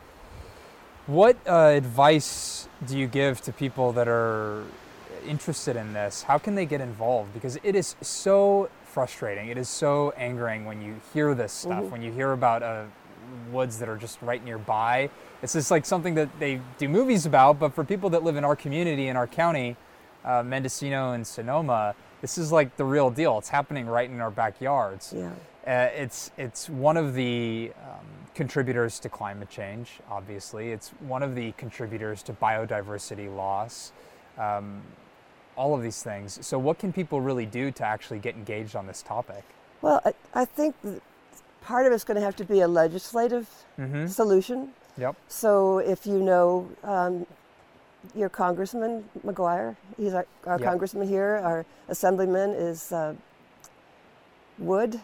What uh, advice do you give to people that are interested in this, how can they get involved? Because it is so frustrating. It is so angering when you hear this stuff, Mhm. when you hear about uh, woods that are just right nearby. It's just like something that they do movies about, but for people that live in our community, in our county, uh, Mendocino and Sonoma, this is like the real deal. It's happening right in our backyards. Yeah. Uh, it's it's one of the um, contributors to climate change. Obviously, it's one of the contributors to biodiversity loss. Um, all of these things. So, what can people really do to actually get engaged on this topic? Well, I, I think part of it's going to have to be a legislative Mm-hmm. solution. Yep. So if you know um, your Congressman McGuire, he's our, our Yep. congressman here. Our assemblyman is uh, Wood,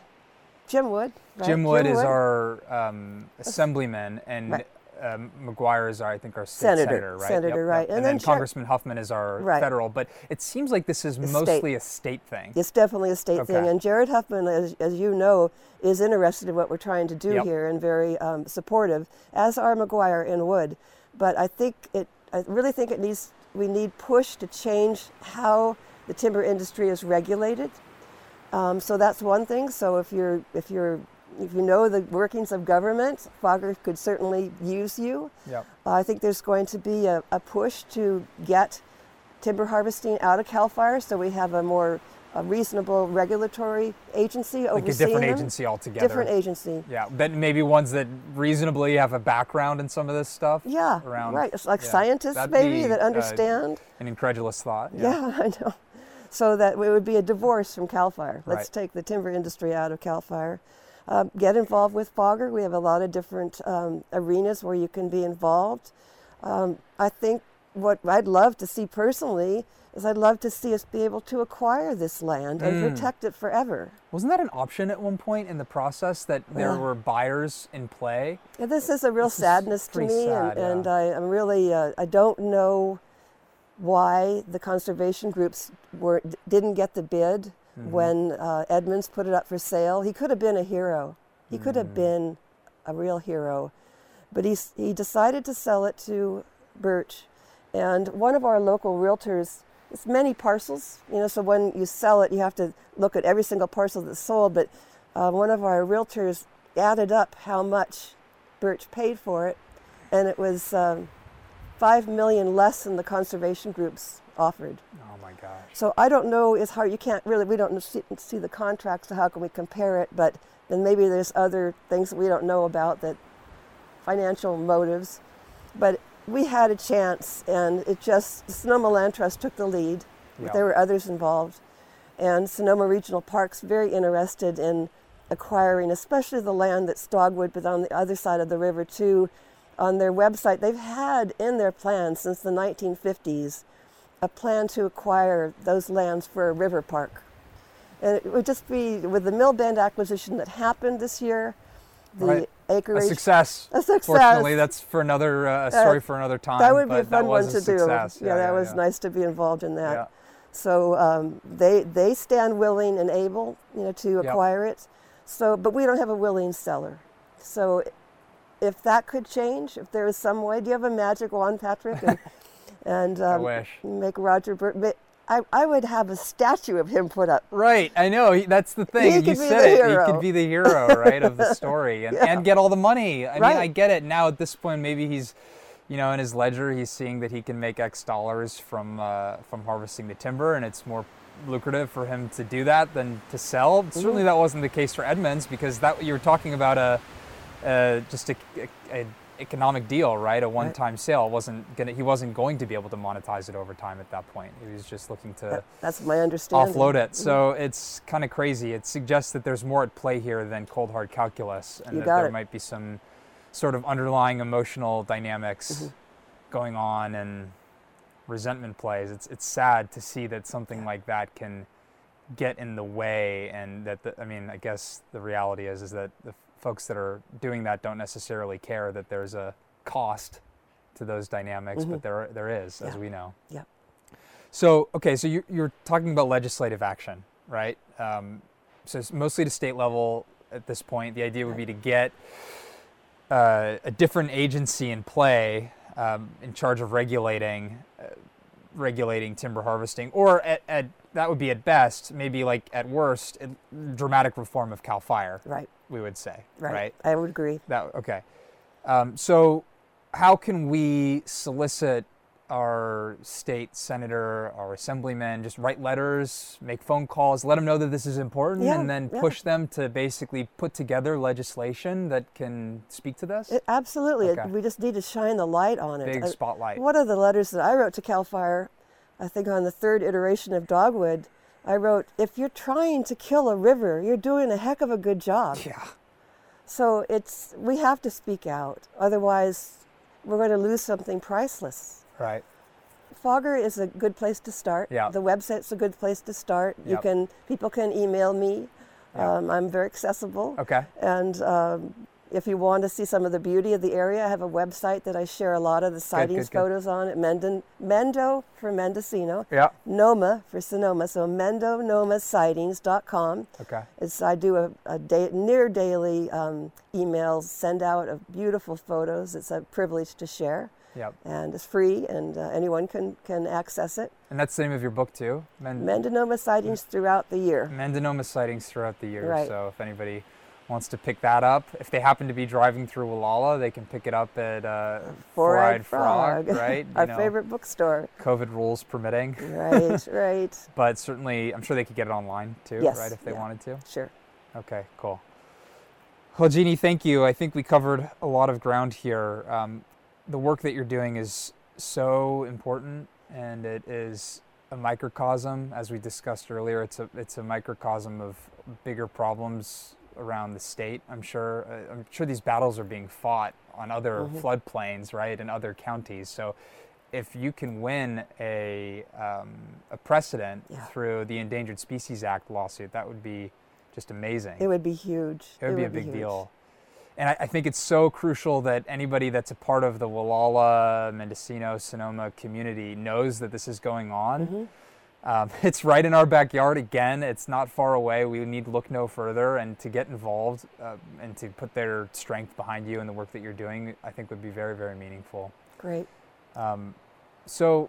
Jim Wood. Right? Jim Wood is our um, assemblyman, and Right. um, McGuire is, our, I think, our state Senator. senator, right? Senator, right. And, And then, then Congressman Huffman is our Right. federal. But it seems like this is state. mostly a state thing. It's definitely a state thing. And Jared Huffman, as, as you know, is interested in what we're trying to do Yep. here and very um, supportive, as are McGuire and Wood. But I think it, I really think it needs, we need push to change how the timber industry is regulated. Um, so that's one thing. So if you're, if you're, if you know the workings of government, Fogger could certainly use you. Yep. I think there's going to be a, a push to get timber harvesting out of CAL FIRE so we have a more a reasonable regulatory agency Like a different them. agency altogether. Different agency. Yeah, but maybe ones that reasonably have a background in some of this stuff. Yeah, Around- right. It's like yeah. scientists That'd maybe be, that uh, understand. An incredulous thought. yeah. I know. So that it would be a divorce from CAL FIRE. Let's Right. take the timber industry out of CAL FIRE. Um, get involved with Fogger. We have a lot of different um, arenas where you can be involved. Um, I think what I'd love to see personally is I'd love to see us be able to acquire this land and Mm. protect it forever. Wasn't that an option at one point in the process that there Yeah. were buyers in play? Yeah, this is a real This sadness to me, sad, and, and yeah. I, I'm really uh, I don't know why the conservation groups were didn't get the bid Mm-hmm. when uh, Edmonds put it up for sale. He could have been a hero. He could Mm. have been a real hero, but he he decided to sell it to Burch, and one of our local realtors. It's many parcels, you know. So when you sell it, you have to look at every single parcel that's sold. But uh, one of our realtors added up how much Burch paid for it, and it was um, five million less than the conservation groups offered. Oh my gosh. So I don't know. It's hard. You can't really. We don't see, see the contract, so how can we compare it? But then maybe there's other things that we don't know about that financial motives. But we had a chance, and it just Sonoma Land Trust took the lead. But there were others involved, and Sonoma Regional Park's very interested in acquiring, especially the land that's dogwood, but on the other side of the river too. On their website, they've had in their plan since the 1950s a plan to acquire those lands for a river park. And it would just be with the Mill Bend acquisition that happened this year, the Right. A success. A success. Fortunately, that's for another uh, story for another time. that would be a fun one was to a do. success. Yeah, that was yeah. nice to be involved in that. Yeah. So um, they they stand willing and able, you know, to Yep. acquire it. So, but we don't have a willing seller. So, if that could change, if there is some way, do you have a magic wand, Patrick? And, and I um, wish. make Roger Burch. I, I would have a statue of him put up. Right, I know. he- That's the thing. He you could be said the it. He hero. could be the hero, right, of the story, and, Yeah. and get all the money. I mean, I get it now. At this point, maybe he's, you know, in his ledger, he's seeing that he can make X dollars from uh, from harvesting the timber, and it's more lucrative for him to do that than to sell. Mm-hmm. Certainly, that wasn't the case for Edmonds because that you were talking about a, uh, just a, a, a economic deal, right? A one-time sale wasn't gonna. He wasn't going to be able to monetize it over time at that point. He was just looking to That- that's my understanding. offload it. So it's kind of crazy. It suggests that there's more at play here than cold hard calculus, and You that there it. might be some sort of underlying emotional dynamics Mm-hmm. going on and resentment plays. It's it's sad to see that something like that can get in the way, and that the, I mean, I guess the reality is is that the folks that are doing that don't necessarily care that there's a cost to those dynamics, but there there is, as Mm-hmm. We know. Yep. So, okay, so you're, you're talking about legislative action, right? Um, so it's mostly to state level at this point. The idea would be to get uh, a different agency in play um, in charge of regulating uh, regulating timber harvesting, or at, at that would be at best, maybe like at worst, dramatic reform of Cal Fire. Right. We would say. Right. right? I would agree. That okay. Um, so, how can we solicit our state senator, our assemblyman, just write letters, make phone calls, let them know that this is important, Yeah, and then yeah. push them to basically put together legislation that can speak to this? It, absolutely. It- Okay. we just need to shine the light on it. Big I- spotlight. One of the letters that I wrote to Cal Fire, I think on the third iteration of Dogwood, I wrote, if you're trying to kill a river, you're doing a heck of a good job. Yeah. So it's we have to speak out. Otherwise, we're going to lose something priceless. Right. Fogger is a good place to start. Yeah. The website's a good place to start. You can people can email me. Yeah. Um, I'm very accessible. Okay. And um, if you want to see some of the beauty of the area, I have a website that I share a lot of the sightings good. photos on at Mendon, Mendo for Mendocino, Yeah. Noma for Sonoma. So mendonomasightings.com. Okay. It's, I do a, a day, near daily um, emails, send out of beautiful photos. It's a privilege to share. Yep. And it's free, and uh, anyone can, can access it. And that's the name of your book too. Men- Mendonoma sightings throughout the year. Mendonoma sightings throughout the year. Right. So if anybody wants to pick that up, if they happen to be driving through Gualala, they can pick it up at uh, Four-eyed Frog, Frog, right? Our know, favorite bookstore. COVID rules permitting. Right, right. But certainly, I'm sure they could get it online too, Yes, right? If they yeah. wanted to. Sure. Okay, cool. Well, Jeannie, thank you. I think we covered a lot of ground here. Um, the work that you're doing is so important, and it is a microcosm, as we discussed earlier. It's a it's a microcosm of bigger problems around the state. I'm sure. Uh, I'm sure these battles are being fought on other Mhm. floodplains, right, in other counties. So. If you can win a, um, a precedent Yeah. through the Endangered Species Act lawsuit, that would be just amazing. It would be huge. It would be a big deal. And I, I think it's so crucial that anybody that's a part of the Gualala, Mendocino, Sonoma community knows that this is going on. Mhm. Um, it's right in our backyard again. It's not far away. We need to look no further. And to get involved uh, and to put their strength behind you and the work that you're doing, I think would be very, very meaningful. Great. Um, so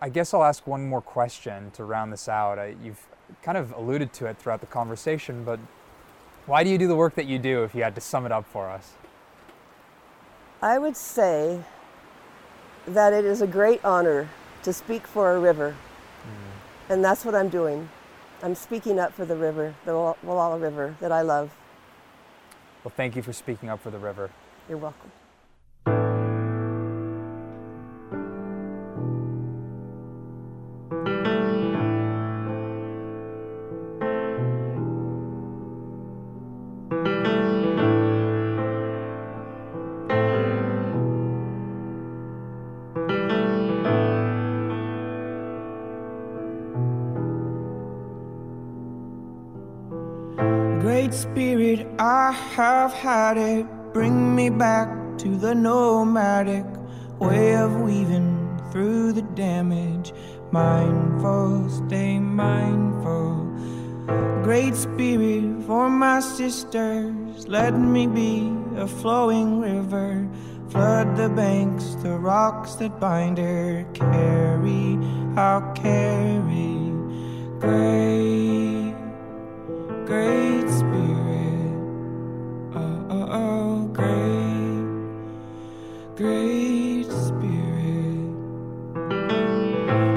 I guess I'll ask one more question to round this out. I, you've kind of alluded to it throughout the conversation, but why do you do the work that you do if you had to sum it up for us? I would say that it is a great honor to speak for a river. And that's what I'm doing. I'm speaking up for the river, the Wall- Gualala River that I love. Well, thank you for speaking up for the river. You're welcome. To the nomadic way of weaving through the damage. Mindful, stay mindful. Great Spirit, for my sisters, let me be a flowing river. Flood the banks, the rocks that bind her. Carry, I'll carry. Great Great Spirit, great Spirit.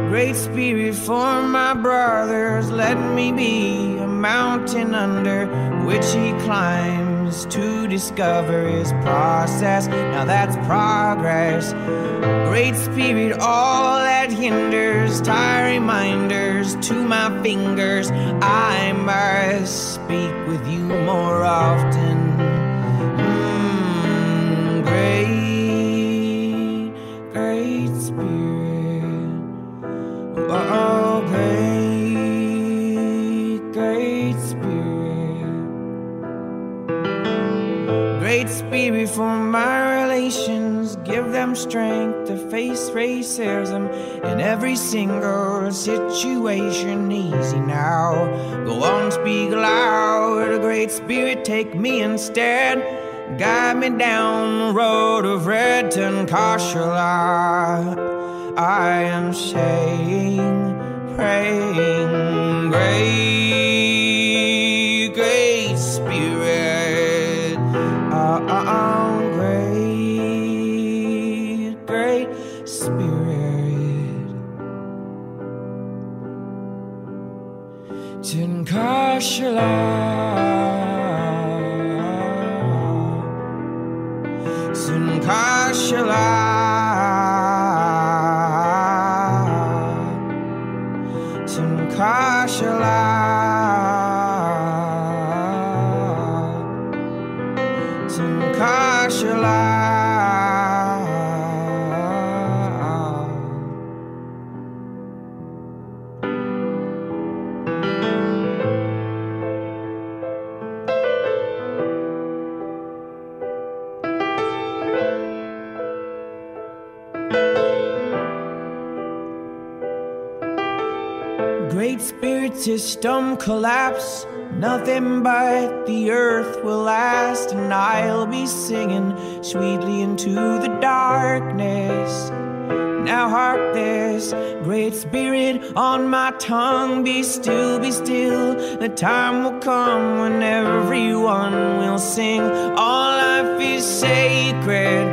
Great Spirit for my brothers, let me be a mountain under which he climbs to discover his process. Now that's progress. Great Spirit, all that hinders, tie reminders to my fingers. I must speak with you more often. Mm, great, Spirit for my relations, give them strength to face racism in every single situation. Easy now, go on, speak loud. A Great Spirit, take me instead. Guide me down the road of red and. I am saying, praying, great, Tinkashala. Tinkashala. System collapse. Nothing but the earth will last, and I'll be singing sweetly into the darkness. Now hark this great spirit on my tongue. Be still, be still. The time will come when everyone will sing. All life is sacred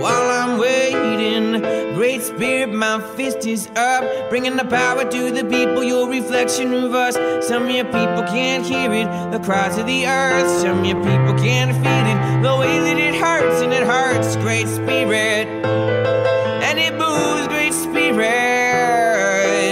while I'm waiting. Great spirit, my fist is up, bringing the power to the people. Your reflection of us. Some of your people can't hear it, the cries of the earth. Some of your people can't feel it, the way that it hurts, and it hurts. Great spirit and it moves great spirit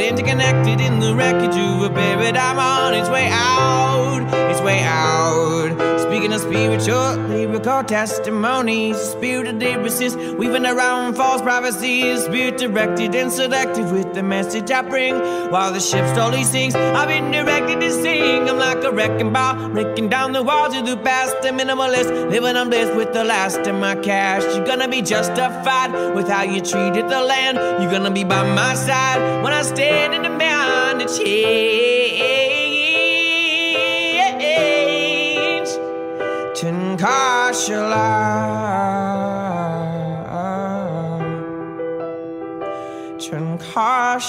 interconnected in the wreckage of a paradigm on its way out its way out speaking of spiritual lyrical testimonies spirit of lyricist weaving around false prophecies spirit directed and selective with the message i bring. While the ship slowly sinks i've been directed to sing. I'm like a wrecking ball breaking down the walls of the past. A minimalist living on bliss with the last of my cash. You're gonna be justified with how you treated the land. You're gonna be by my side when i stand in the man to change 真卡莎，真卡莎，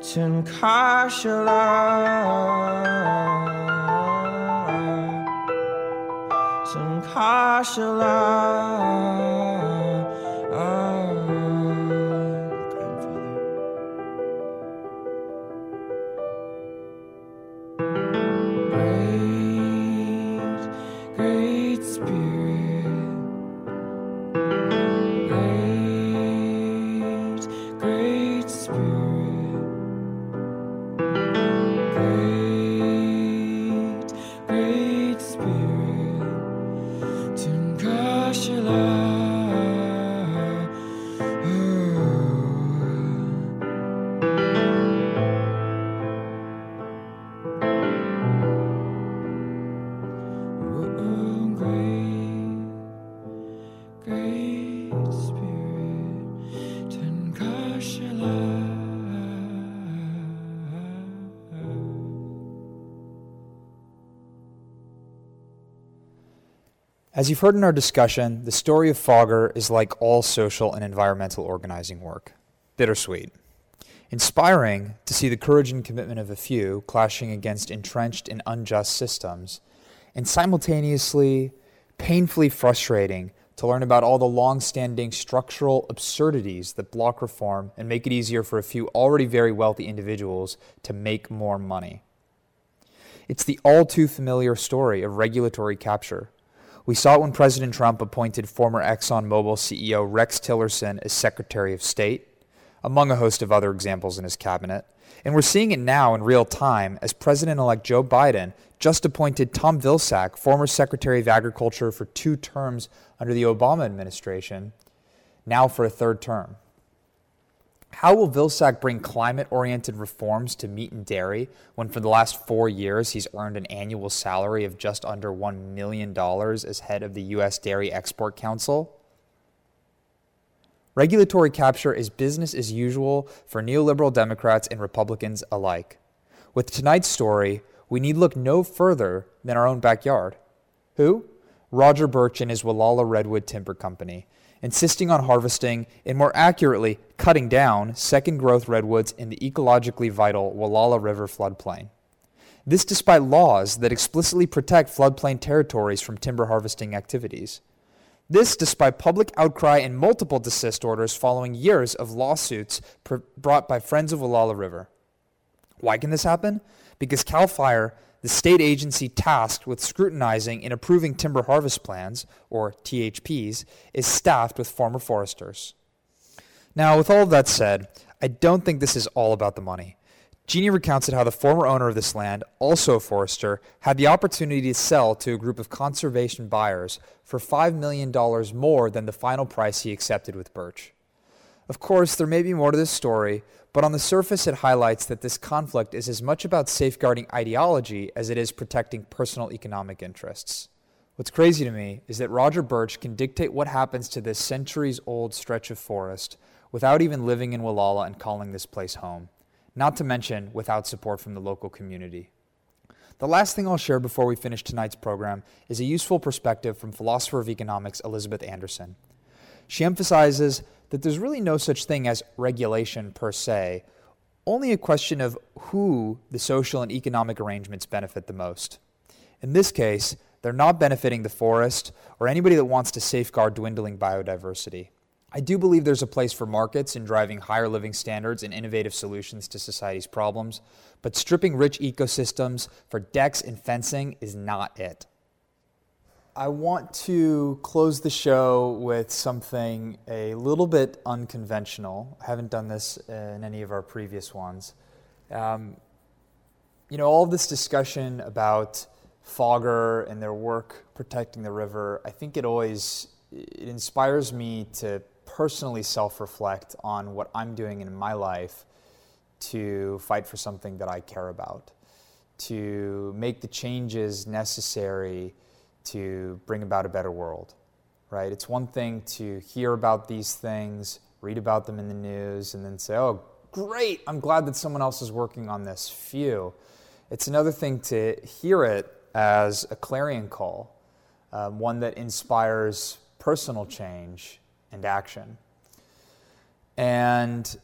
真卡莎，真卡莎。As you've heard in our discussion, the story of Fogger is like all social and environmental organizing work bittersweet. Inspiring to see the courage and commitment of a few clashing against entrenched and unjust systems, and simultaneously painfully frustrating to learn about all the long standing structural absurdities that block reform and make it easier for a few already very wealthy individuals to make more money. It's the all too familiar story of regulatory capture. We saw it when President Trump appointed former ExxonMobil CEO Rex Tillerson as Secretary of State, among a host of other examples in his cabinet. And we're seeing it now in real time as President elect Joe Biden just appointed Tom Vilsack, former Secretary of Agriculture for two terms under the Obama administration, now for a third term. How will Vilsack bring climate oriented reforms to meat and dairy when for the last four years he's earned an annual salary of just under $1 million as head of the U.S. Dairy Export Council? Regulatory capture is business as usual for neoliberal Democrats and Republicans alike. With tonight's story, we need look no further than our own backyard. Who? Roger Burch and his Gualala Redwood Timber Company, insisting on harvesting and more accurately cutting down second growth redwoods in the ecologically vital Gualala River floodplain. This despite laws that explicitly protect floodplain territories from timber harvesting activities. This despite public outcry and multiple desist orders following years of lawsuits pr- brought by Friends of Gualala River. Why can this happen? Because CAL FIRE, the state agency tasked with scrutinizing and approving timber harvest plans, or THPs, is staffed with former foresters. Now, with all of that said, I don't think this is all about the money. Jeannie recounted how the former owner of this land, also a forester, had the opportunity to sell to a group of conservation buyers for $5 million more than the final price he accepted with Burch. Of course, there may be more to this story, but on the surface it highlights that this conflict is as much about safeguarding ideology as it is protecting personal economic interests. What's crazy to me is that Roger Burch can dictate what happens to this centuries old stretch of forest without even living in Gualala and calling this place home not to mention without support from the local community. The last thing I'll share before we finish tonight's program is a useful perspective from philosopher of economics Elizabeth Anderson. She emphasizes that there's really no such thing as regulation per se, only a question of who the social and economic arrangements benefit the most. In this case, they're not benefiting the forest or anybody that wants to safeguard dwindling biodiversity. I do believe there's a place for markets in driving higher living standards and innovative solutions to society's problems, but stripping rich ecosystems for decks and fencing is not it. I want to close the show with something a little bit unconventional. I haven't done this in any of our previous ones. Um, you know, all this discussion about Fogger and their work protecting the river, I think it always it inspires me to personally self reflect on what I'm doing in my life to fight for something that I care about, to make the changes necessary to bring about a better world, right? It's one thing to hear about these things, read about them in the news, and then say, oh, great, I'm glad that someone else is working on this. Phew. It's another thing to hear it as a clarion call, um, one that inspires personal change and action. And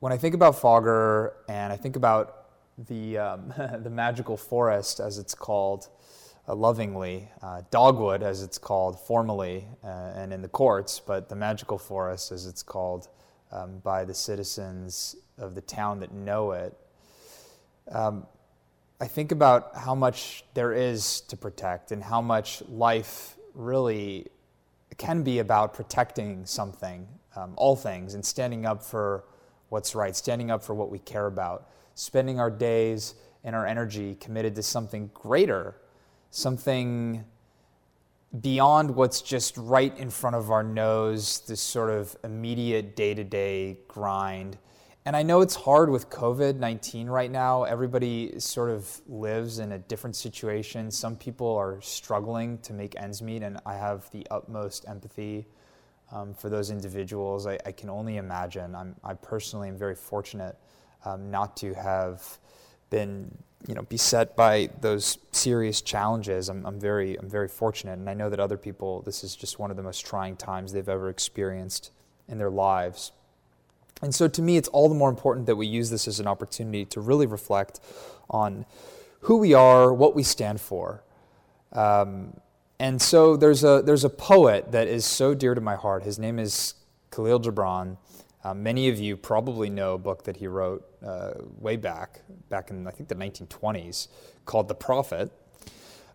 when I think about Fogger and I think about the, um, the magical forest, as it's called lovingly, uh, dogwood, as it's called formally uh, and in the courts, but the magical forest, as it's called um, by the citizens of the town that know it. Um, I think about how much there is to protect and how much life really can be about protecting something, um, all things, and standing up for what's right, standing up for what we care about, spending our days and our energy committed to something greater, something beyond what's just right in front of our nose, this sort of immediate day to day grind. And I know it's hard with COVID 19 right now. Everybody sort of lives in a different situation. Some people are struggling to make ends meet, and I have the utmost empathy um, for those individuals. I, I, can only imagine. I'm, I personally am very fortunate um, not to have been you know, beset by those serious challenges. I'm, I'm, very, I'm very fortunate, and I know that other people, this is just one of the most trying times they've ever experienced in their lives. And so to me, it's all the more important that we use this as an opportunity to really reflect on who we are, what we stand for. Um, and so there's a, there's a poet that is so dear to my heart. His name is Khalil Gibran. Uh, many of you probably know a book that he wrote uh, way back, back in I think the 1920s, called The Prophet.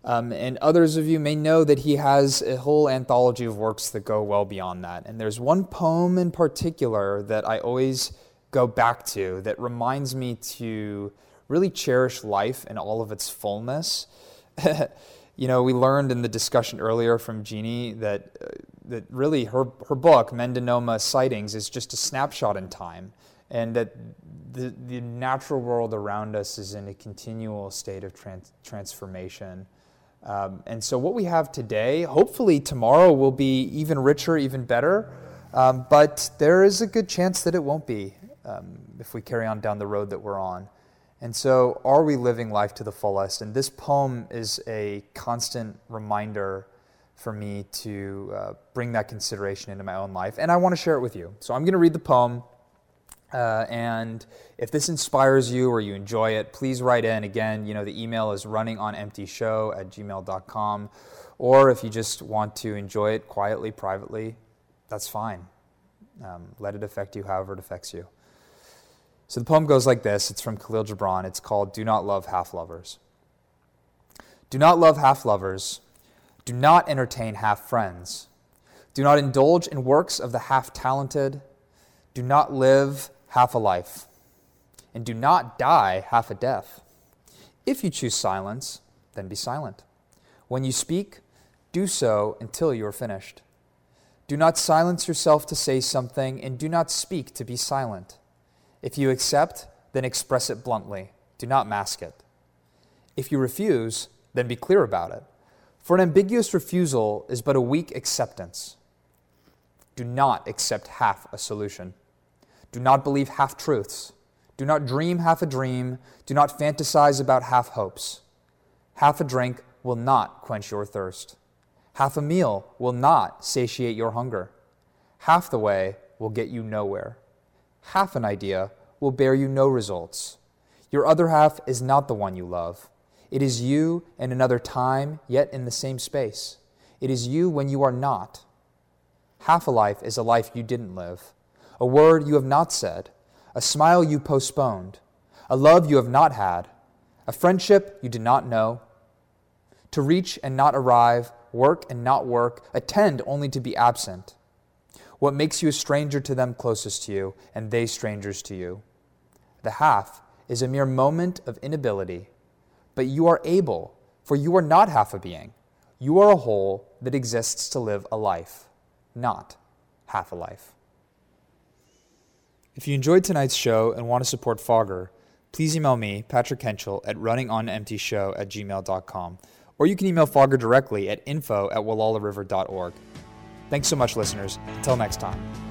Um, and others of you may know that he has a whole anthology of works that go well beyond that. And there's one poem in particular that I always go back to that reminds me to really cherish life in all of its fullness. you know, we learned in the discussion earlier from Jeannie that, uh, that really her, her book, Mendonoma Sightings, is just a snapshot in time. And that the, the natural world around us is in a continual state of trans- transformation. Um, and so, what we have today, hopefully, tomorrow will be even richer, even better. Um, but there is a good chance that it won't be um, if we carry on down the road that we're on. And so, are we living life to the fullest? And this poem is a constant reminder for me to uh, bring that consideration into my own life, and I want to share it with you. So I'm going to read the poem. Uh, and if this inspires you or you enjoy it, please write in. Again, you know, the email is runningonemptyshow at gmail.com. Or if you just want to enjoy it quietly, privately, that's fine. Um, let it affect you however it affects you. So the poem goes like this it's from Khalil Gibran. It's called Do Not Love Half Lovers. Do not love half lovers. Do not entertain half friends. Do not indulge in works of the half talented. Do not live half a life. And do not die half a death. If you choose silence, then be silent. When you speak, do so until you are finished. Do not silence yourself to say something, and do not speak to be silent. If you accept, then express it bluntly. Do not mask it. If you refuse, then be clear about it. For an ambiguous refusal is but a weak acceptance. Do not accept half a solution. Do not believe half truths. Do not dream half a dream. Do not fantasize about half hopes. Half a drink will not quench your thirst. Half a meal will not satiate your hunger. Half the way will get you nowhere. Half an idea will bear you no results. Your other half is not the one you love. It is you in another time, yet in the same space. It is you when you are not. Half a life is a life you didn't live, a word you have not said, a smile you postponed, a love you have not had, a friendship you did not know. To reach and not arrive, work and not work, attend only to be absent. What makes you a stranger to them closest to you, and they strangers to you? The half is a mere moment of inability but you are able, for you are not half a being. You are a whole that exists to live a life, not half a life. If you enjoyed tonight's show and want to support Fogger, please email me, Patrick Kenchel, at runningonemptyshow at gmail.com, or you can email Fogger directly at info at gualalariver.org. Thanks so much, listeners. Until next time.